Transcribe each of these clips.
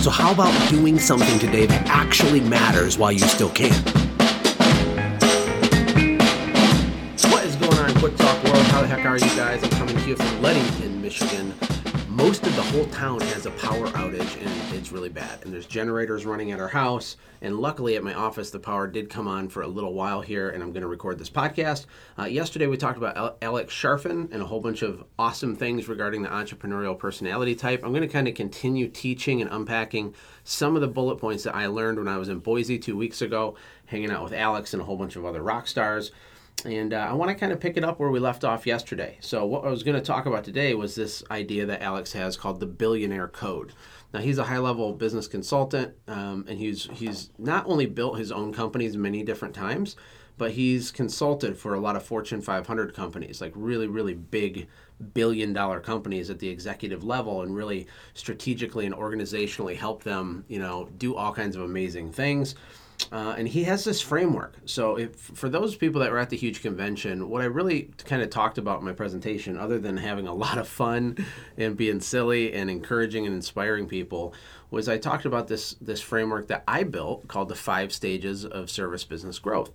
So, how about doing something today that actually matters while you still can? What is going on, Quick Talk World? How the heck are you guys? I'm coming to you from Leadington, Michigan. Most of the whole town has a power outage and really bad. And there's generators running at our house. And luckily at my office, the power did come on for a little while here, and I'm going to record this podcast. Uh, yesterday, we talked about Alex Charfen and a whole bunch of awesome things regarding the entrepreneurial personality type. I'm going to kind of continue teaching and unpacking some of the bullet points that I learned when I was in Boise two weeks ago, hanging out with Alex and a whole bunch of other rock stars. And uh, I want to kind of pick it up where we left off yesterday. So, what I was going to talk about today was this idea that Alex has called the billionaire code. Now, he's a high level business consultant, um, and he's, he's not only built his own companies many different times, but he's consulted for a lot of Fortune 500 companies, like really, really big billion dollar companies at the executive level, and really strategically and organizationally help them, you know, do all kinds of amazing things. Uh, and he has this framework. So, if, for those people that were at the huge convention, what I really kind of talked about in my presentation, other than having a lot of fun and being silly and encouraging and inspiring people, was I talked about this this framework that I built called the five stages of service business growth.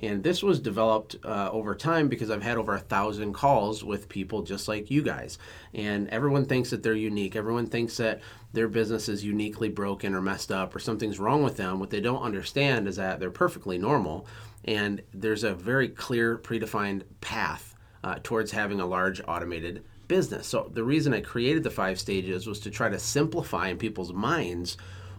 And this was developed uh, over time because I've had over a thousand calls with people just like you guys. And everyone thinks that they're unique. Everyone thinks that their business is uniquely broken or messed up or something's wrong with them. What they don't understand is that they're perfectly normal. And there's a very clear, predefined path uh, towards having a large automated business. So the reason I created the five stages was to try to simplify in people's minds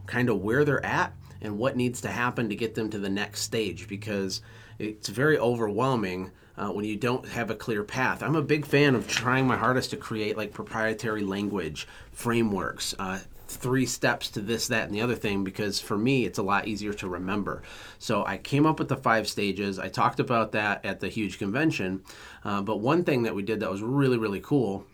kind of where they're at and what needs to happen to get them to the next stage because it's very overwhelming uh, when you don't have a clear path. I'm a big fan of trying my hardest to create like proprietary language frameworks. Uh, three steps to this, that, and the other thing because for me it's a lot easier to remember. So I came up with the five stages. I talked about that at the huge convention. Uh, but one thing that we did that was really, really cool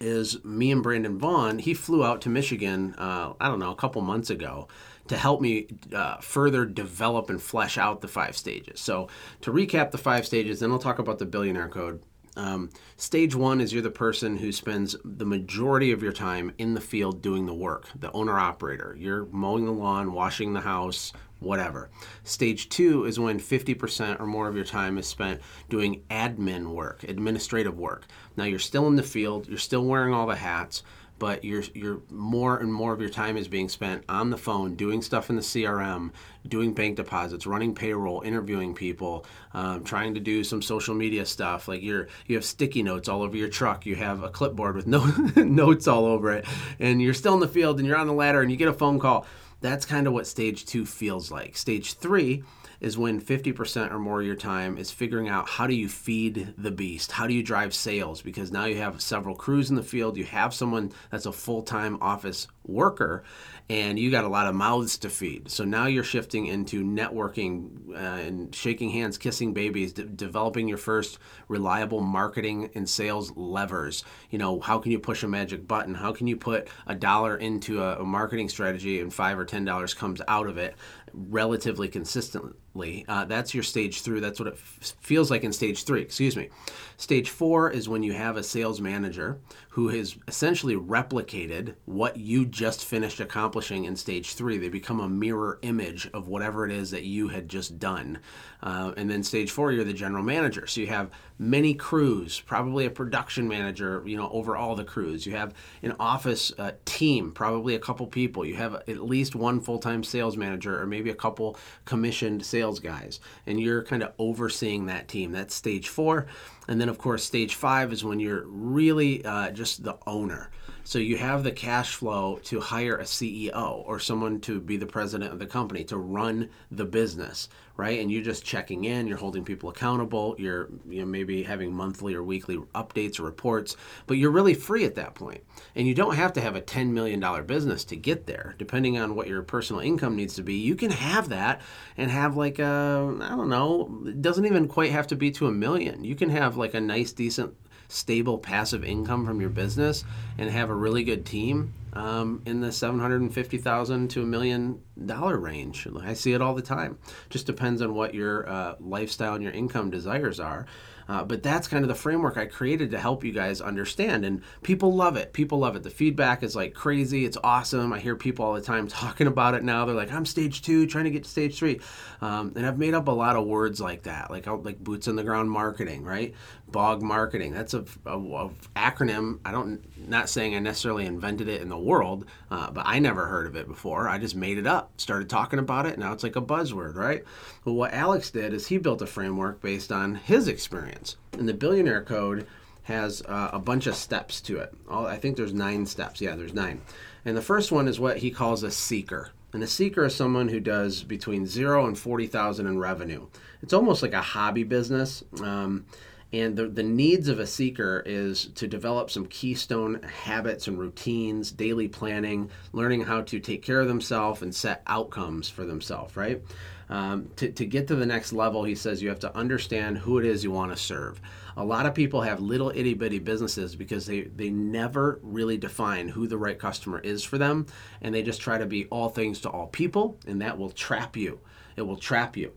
is me and Brandon Vaughn, he flew out to Michigan, uh, I don't know, a couple months ago to help me uh, further develop and flesh out the five stages. So, to recap the five stages, then I'll talk about the billionaire code. Um, stage one is you're the person who spends the majority of your time in the field doing the work, the owner operator. You're mowing the lawn, washing the house, whatever. Stage two is when 50% or more of your time is spent doing admin work, administrative work. Now you're still in the field, you're still wearing all the hats, but you're you're more and more of your time is being spent on the phone doing stuff in the CRM, doing bank deposits, running payroll, interviewing people, um, trying to do some social media stuff. Like you're you have sticky notes all over your truck, you have a clipboard with no notes all over it, and you're still in the field and you're on the ladder and you get a phone call. That's kind of what stage two feels like. Stage three is when 50% or more of your time is figuring out how do you feed the beast? How do you drive sales? Because now you have several crews in the field, you have someone that's a full time office worker, and you got a lot of mouths to feed. So now you're shifting into networking uh, and shaking hands, kissing babies, developing your first reliable marketing and sales levers. You know, how can you push a magic button? How can you put a dollar into a, a marketing strategy and five or ten dollars comes out of it relatively consistently? Uh, that's your stage three. That's what it f- feels like in stage three. Excuse me. Stage four is when you have a sales manager who has essentially replicated what you just finished accomplishing in stage three. They become a mirror image of whatever it is that you had just done. Uh, and then stage four, you're the general manager. So you have many crews, probably a production manager, you know, over all the crews. You have an office uh, team, probably a couple people. You have at least one full-time sales manager or maybe a couple commissioned sales guys. And you're kind of overseeing that team. That's stage four. And then, of course, stage five is when you're really uh, just the owner. So you have the cash flow to hire a CEO or someone to be the president of the company to run the business, right? And you're just checking in, you're holding people accountable, you're you know maybe having monthly or weekly updates or reports, but you're really free at that point. And you don't have to have a 10 million dollar business to get there. Depending on what your personal income needs to be, you can have that and have like a I don't know, it doesn't even quite have to be to a million. You can have like a nice decent stable passive income from your business and have a really good team um, in the 750,000 to a million dollar range. I see it all the time. Just depends on what your uh, lifestyle and your income desires are. Uh, but that's kind of the framework I created to help you guys understand. And people love it. People love it. The feedback is like crazy. It's awesome. I hear people all the time talking about it now. They're like, I'm stage two, trying to get to stage three. Um, and I've made up a lot of words like that, like like boots on the ground marketing, right? Bog marketing. That's a, a, a acronym. I don't, not saying I necessarily invented it in the world, uh, but I never heard of it before. I just made it up, started talking about it. Now it's like a buzzword, right? Well, what Alex did is he built a framework based on his experience. And the Billionaire Code has uh, a bunch of steps to it. All, I think there's nine steps. Yeah, there's nine. And the first one is what he calls a seeker. And a seeker is someone who does between zero and 40,000 in revenue. It's almost like a hobby business. Um, and the, the needs of a seeker is to develop some keystone habits and routines, daily planning, learning how to take care of themselves and set outcomes for themselves, right? Um, to, to get to the next level, he says you have to understand who it is you want to serve. A lot of people have little itty bitty businesses because they, they never really define who the right customer is for them, and they just try to be all things to all people, and that will trap you. It will trap you.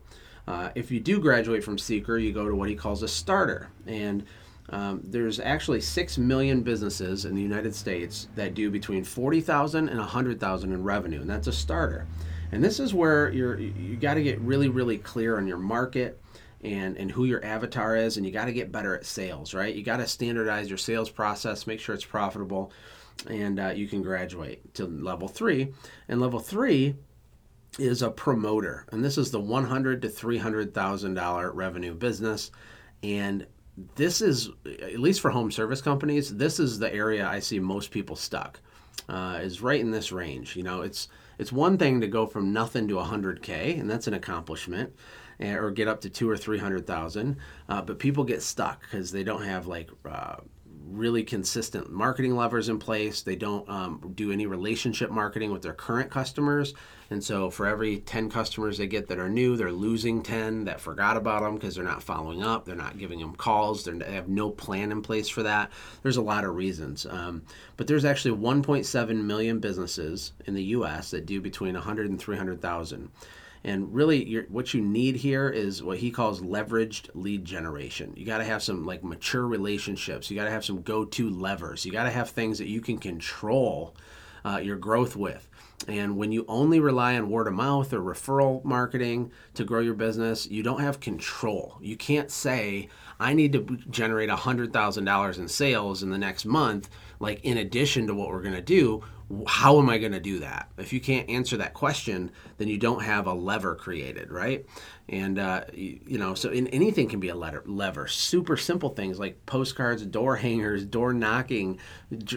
Uh, if you do graduate from Seeker, you go to what he calls a starter. And um, there's actually 6 million businesses in the United States that do between 40,000 and 100,000 in revenue, and that's a starter. And this is where you're you got to get really really clear on your market and and who your avatar is and you got to get better at sales, right? You got to standardize your sales process, make sure it's profitable and uh, you can graduate to level 3. And level 3 is a promoter, and this is the one hundred to three hundred thousand dollar revenue business, and this is at least for home service companies. This is the area I see most people stuck. Uh, is right in this range. You know, it's it's one thing to go from nothing to 100k, and that's an accomplishment, eh, or get up to two or three hundred thousand. Uh, but people get stuck because they don't have like uh, really consistent marketing levers in place. They don't um, do any relationship marketing with their current customers. And so for every 10 customers they get that are new, they're losing 10 that forgot about them because they're not following up. They're not giving them calls. They have no plan in place for that. There's a lot of reasons. Um, but there's actually 1.7 million businesses in the U.S. that do between 100 and 300,000. And really, what you need here is what he calls leveraged lead generation. You got to have some like mature relationships. You got to have some go-to levers. You got to have things that you can control uh, your growth with. And when you only rely on word of mouth or referral marketing to grow your business, you don't have control. You can't say, I need to generate $100,000 in sales in the next month, like in addition to what we're going to do how am I going to do that? If you can't answer that question, then you don't have a lever created, right? And uh, you, you, know, so in anything can be a letter, lever. Super simple things like postcards, door hangers, door knocking,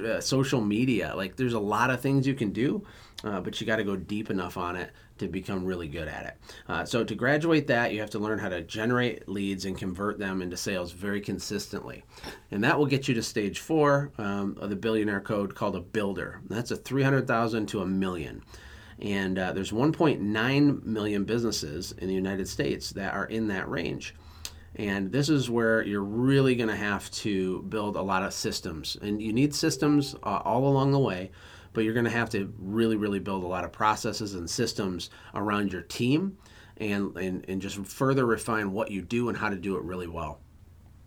uh, social media. Like there's a lot of things you can do, uh, but you got to go deep enough on it to become really good at it. Uh, so to graduate that, you have to learn how to generate leads and convert them into sales very consistently. And that will get you to stage four um, of the billionaire code called a builder. That's a 300,000 to a million. And uh, there's 1.9 million businesses in the United States that are in that range. And this is where you're really going to have to build a lot of systems. And you need systems uh, all along the way but you're going to have to really, really build a lot of processes and systems around your team and, and, and just further refine what you do and how to do it really well.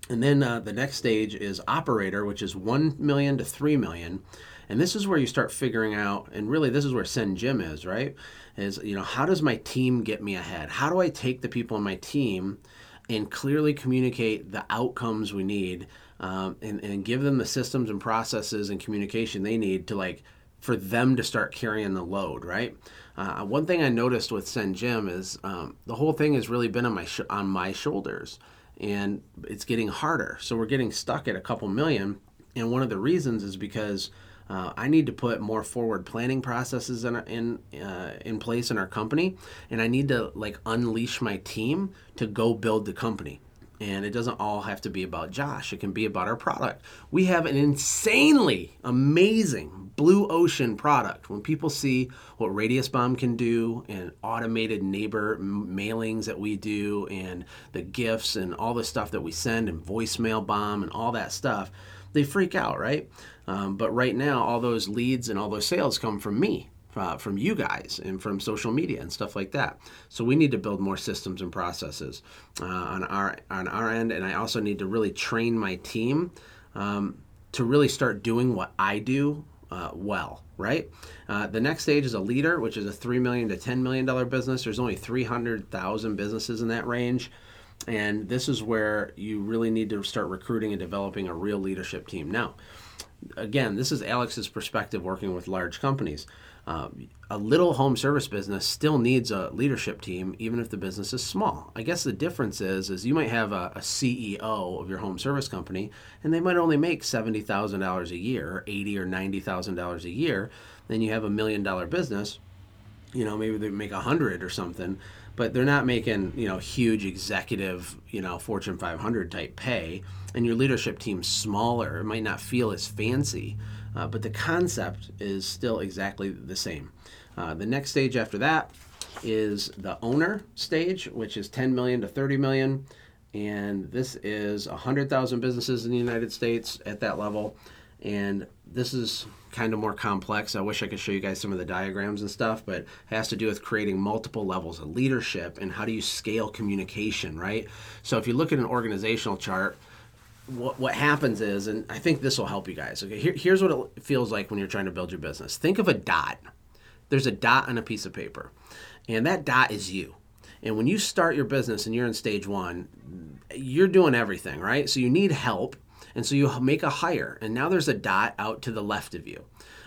And then uh, the next stage is operator, which is 1 million to 3 million. And this is where you start figuring out, and really this is where SendJim is, right? Is, you know, how does my team get me ahead? How do I take the people on my team and clearly communicate the outcomes we need um, and, and give them the systems and processes and communication they need to like for them to start carrying the load, right? Uh, one thing I noticed with SendJim is um, the whole thing has really been on my sh- on my shoulders, and it's getting harder. So we're getting stuck at a couple million, and one of the reasons is because Uh, I need to put more forward planning processes in in uh, in place in our company, and I need to like unleash my team to go build the company. And it doesn't all have to be about Josh. It can be about our product. We have an insanely amazing blue ocean product. When people see what Radius Bomb can do and automated neighbor mailings that we do and the gifts and all the stuff that we send and voicemail bomb and all that stuff, they freak out, right? Um, but right now, all those leads and all those sales come from me. Uh, from you guys and from social media and stuff like that. So we need to build more systems and processes uh, on our on our end, and I also need to really train my team um, to really start doing what I do uh, well. Right. Uh, the next stage is a leader, which is a three million to ten million dollar business. There's only three hundred thousand businesses in that range. And this is where you really need to start recruiting and developing a real leadership team. Now, again, this is Alex's perspective working with large companies. Uh, a little home service business still needs a leadership team, even if the business is small. I guess the difference is, is you might have a, a CEO of your home service company, and they might only make seventy thousand dollars a year, or eighty or ninety thousand dollars a year. Then you have a million dollar business. You know, maybe they make a hundred or something but they're not making you know huge executive you know Fortune 500 type pay, and your leadership team's smaller. It might not feel as fancy, uh, but the concept is still exactly the same. Uh, the next stage after that is the owner stage, which is 10 million to 30 million, and this is 100,000 businesses in the United States at that level, and this is kind of more complex. I wish I could show you guys some of the diagrams and stuff, but it has to do with creating multiple levels of leadership and how do you scale communication, right? So if you look at an organizational chart, what, what happens is, and I think this will help you guys. Okay, Here, here's what it feels like when you're trying to build your business. Think of a dot. There's a dot on a piece of paper, and that dot is you. And when you start your business and you're in stage one, you're doing everything, right? So you need help and so you make a hire, and now there's a dot out to the left of you.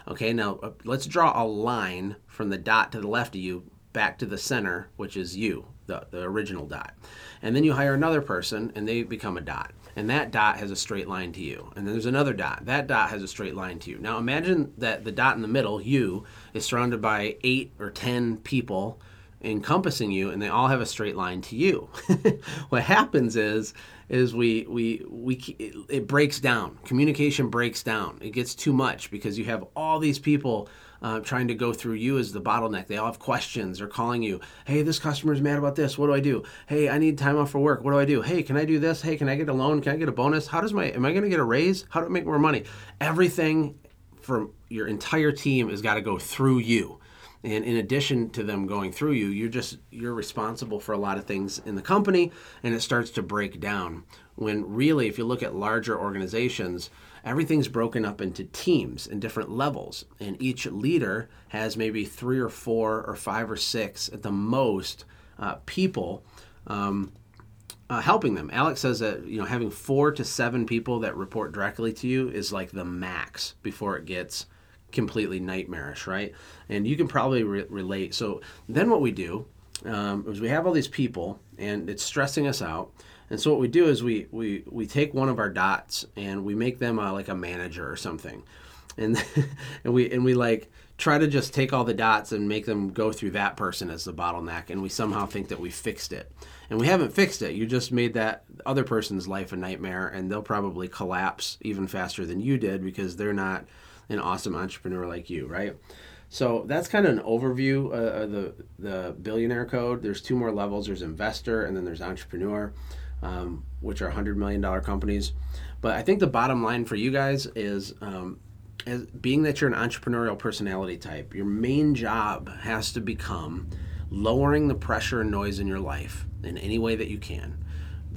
Okay, now uh, let's draw a line from the dot to the left of you back to the center, which is you, the, the original dot. And then you hire another person, and they become a dot. And that dot has a straight line to you. And then there's another dot. That dot has a straight line to you. Now imagine that the dot in the middle, you, is surrounded by eight or ten people encompassing you and they all have a straight line to you what happens is is we we we it, it, breaks down communication breaks down it gets too much because you have all these people uh, trying to go through you as the bottleneck. They all have questions. They're calling you hey this customer's mad about this. What do i do? Hey i need time off for work. What do i do? Hey can i do this? Hey can i get a loan? Can i get a bonus? How does my am i going to get a raise? How do i make more money? Everything from your entire team has got to go through you. And in addition to them going through you you're just you're responsible for a lot of things in the company and it starts to break down. When really if you look at larger organizations everything's broken up into teams and different levels and each leader has maybe three or four or five or six at the most uh, people um, uh, helping them. Alex says that you know having four to seven people that report directly to you is like the max before it gets completely nightmarish, right? And you can probably re- relate. So then what we do um, is we have all these people, and it's stressing us out. And so what we do is we we we take one of our dots and we make them a, like a manager or something, and and we and we like try to just take all the dots and make them go through that person as the bottleneck, and we somehow think that we fixed it, and we haven't fixed it. You just made that other person's life a nightmare, and they'll probably collapse even faster than you did because they're not an awesome entrepreneur like you, right? So that's kind of an overview uh, of the the billionaire code. There's two more levels. There's investor and then there's entrepreneur, um, which are hundred million dollar companies. But I think the bottom line for you guys is. Um, as being that you're an entrepreneurial personality type, your main job has to become lowering the pressure and noise in your life in any way that you can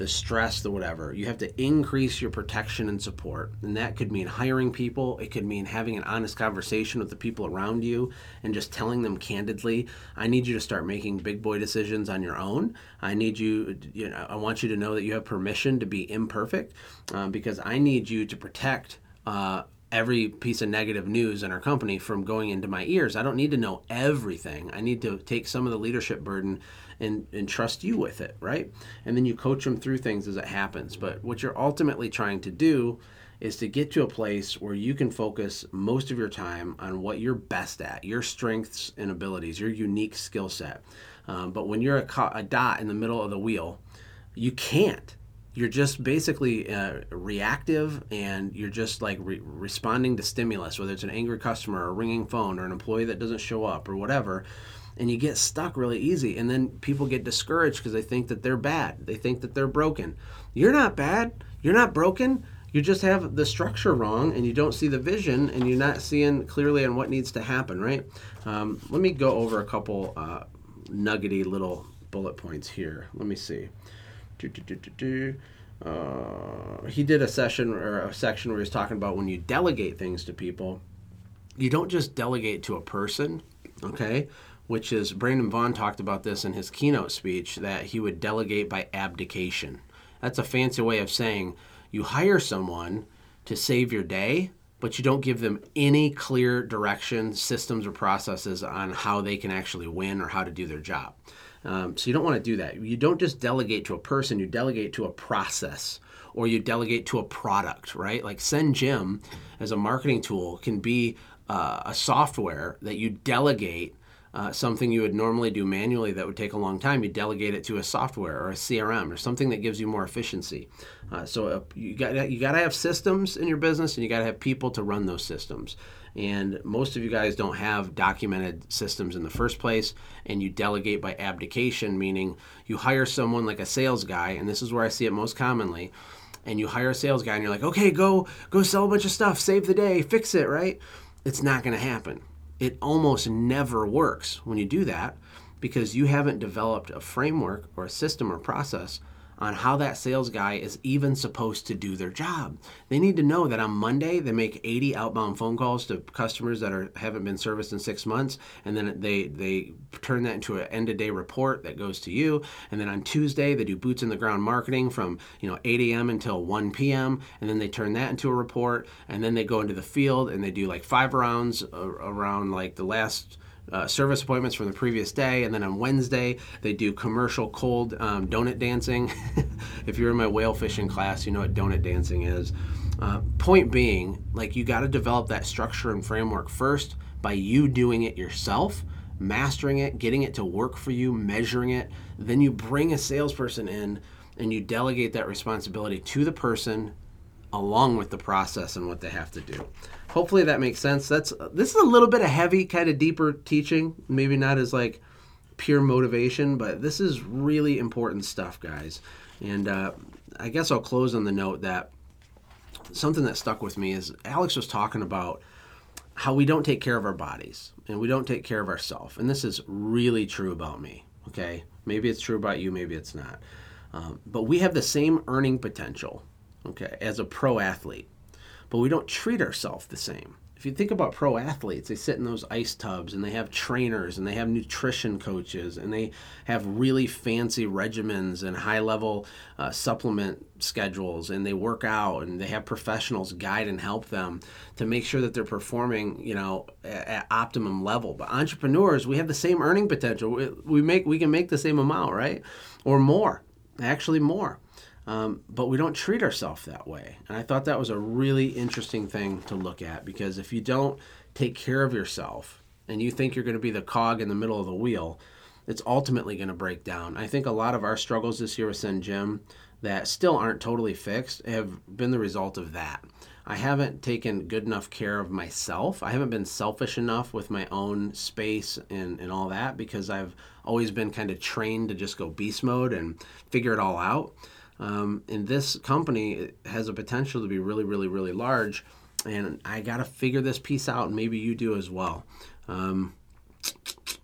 the stress, the whatever. You have to increase your protection and support. And that could mean hiring people, it could mean having an honest conversation with the people around you and just telling them candidly, I need you to start making big boy decisions on your own. I need you, you know, I want you to know that you have permission to be imperfect um, because I need you to protect. Uh, every piece of negative news in our company from going into my ears. I don't need to know everything. I need to take some of the leadership burden and, and trust you with it, right? And then you coach them through things as it happens. But what you're ultimately trying to do is to get to a place where you can focus most of your time on what you're best at, your strengths and abilities, your unique skill set. Um, but when you're a, a, dot in the middle of the wheel, you can't. You're just basically uh, reactive and you're just like re- responding to stimulus, whether it's an angry customer or a ringing phone or an employee that doesn't show up or whatever. And you get stuck really easy. And then people get discouraged because they think that they're bad. They think that they're broken. You're not bad. You're not broken you just have the structure wrong and you don't see the vision and you're not seeing clearly on what needs to happen right um, let me go over a couple uh, nuggety little bullet points here let me see do, do, do, uh, he did a session or a section where he was talking about when you delegate things to people you don't just delegate to a person okay which is brandon vaughn talked about this in his keynote speech that he would delegate by abdication that's a fancy way of saying you hire someone to save your day, but you don't give them any clear direction, systems, or processes on how they can actually win or how to do their job. Um, so you don't want to do that. You don't just delegate to a person, you delegate to a process or you delegate to a product, right? Like SendJim as a marketing tool can be uh, a software that you delegate uh, something you would normally do manually that would take a long time, you delegate it to a software or a CRM or something that gives you more efficiency. Uh, so uh, you got you got to have systems in your business, and you got to have people to run those systems. And most of you guys don't have documented systems in the first place, and you delegate by abdication, meaning you hire someone like a sales guy, and this is where I see it most commonly. And you hire a sales guy, and you're like, okay, go go sell a bunch of stuff, save the day, fix it, right? It's not going to happen it almost never works when you do that because you haven't developed a framework or a system or process on how that sales guy is even supposed to do their job. They need to know that on Monday they make 80 outbound phone calls to customers that are haven't been serviced in 6 months and then they they turn that into an end of day report that goes to you and then on Tuesday they do boots in the ground marketing from, you know, 8 a.m. until 1 p.m. and then they turn that into a report and then they go into the field and they do like five rounds around like the last uh, service appointments from the previous day, and then on Wednesday they do commercial cold um, donut dancing. if you're in my whale fishing class, you know what donut dancing is. Uh, point being, like you got to develop that structure and framework first by you doing it yourself, mastering it, getting it to work for you, measuring it. Then you bring a salesperson in and you delegate that responsibility to the person along with the process and what they have to do. Hopefully that makes sense. That's this is a little bit of heavy, kind of deeper teaching. Maybe not as like pure motivation, but this is really important stuff, guys. And uh, I guess I'll close on the note that something that stuck with me is Alex was talking about how we don't take care of our bodies and we don't take care of ourselves. And this is really true about me. Okay, maybe it's true about you, maybe it's not. Um, but we have the same earning potential, okay, as a pro athlete but we don't treat ourselves the same. If you think about pro athletes, they sit in those ice tubs and they have trainers and they have nutrition coaches and they have really fancy regimens and high level uh, supplement schedules and they work out and they have professionals guide and help them to make sure that they're performing, you know, at, optimum level. But entrepreneurs, we have the same earning potential. We, we make we can make the same amount, right? Or more. Actually more. Um, but we don't treat ourselves that way. And I thought that was a really interesting thing to look at because if you don't take care of yourself and you think you're going to be the cog in the middle of the wheel, it's ultimately going to break down. I think a lot of our struggles this year with SendJim that still aren't totally fixed have been the result of that. I haven't taken good enough care of myself. I haven't been selfish enough with my own space and, and all that because I've always been kind of trained to just go beast mode and figure it all out. Um, and this company has a potential to be really, really, really large. And I got to figure this piece out, and maybe you do as well. Um,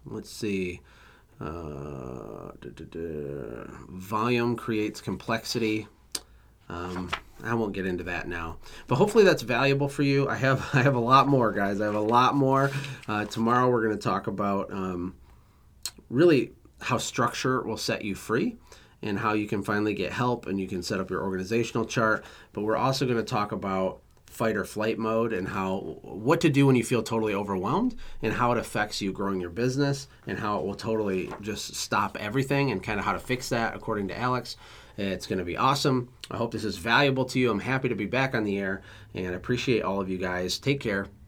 let's see. Uh, volume creates complexity. Um, I won't get into that now, but hopefully that's valuable for you. I have I have a lot more, guys. I have a lot more. Uh, tomorrow we're going to talk about um, really how structure will set you free and how you can finally get help and you can set up your organizational chart. But we're also going to talk about fight or flight mode and how what to do when you feel totally overwhelmed and how it affects you growing your business and how it will totally just stop everything and kind of how to fix that according to Alex. It's going to be awesome. I hope this is valuable to you. I'm happy to be back on the air and appreciate all of you guys. Take care.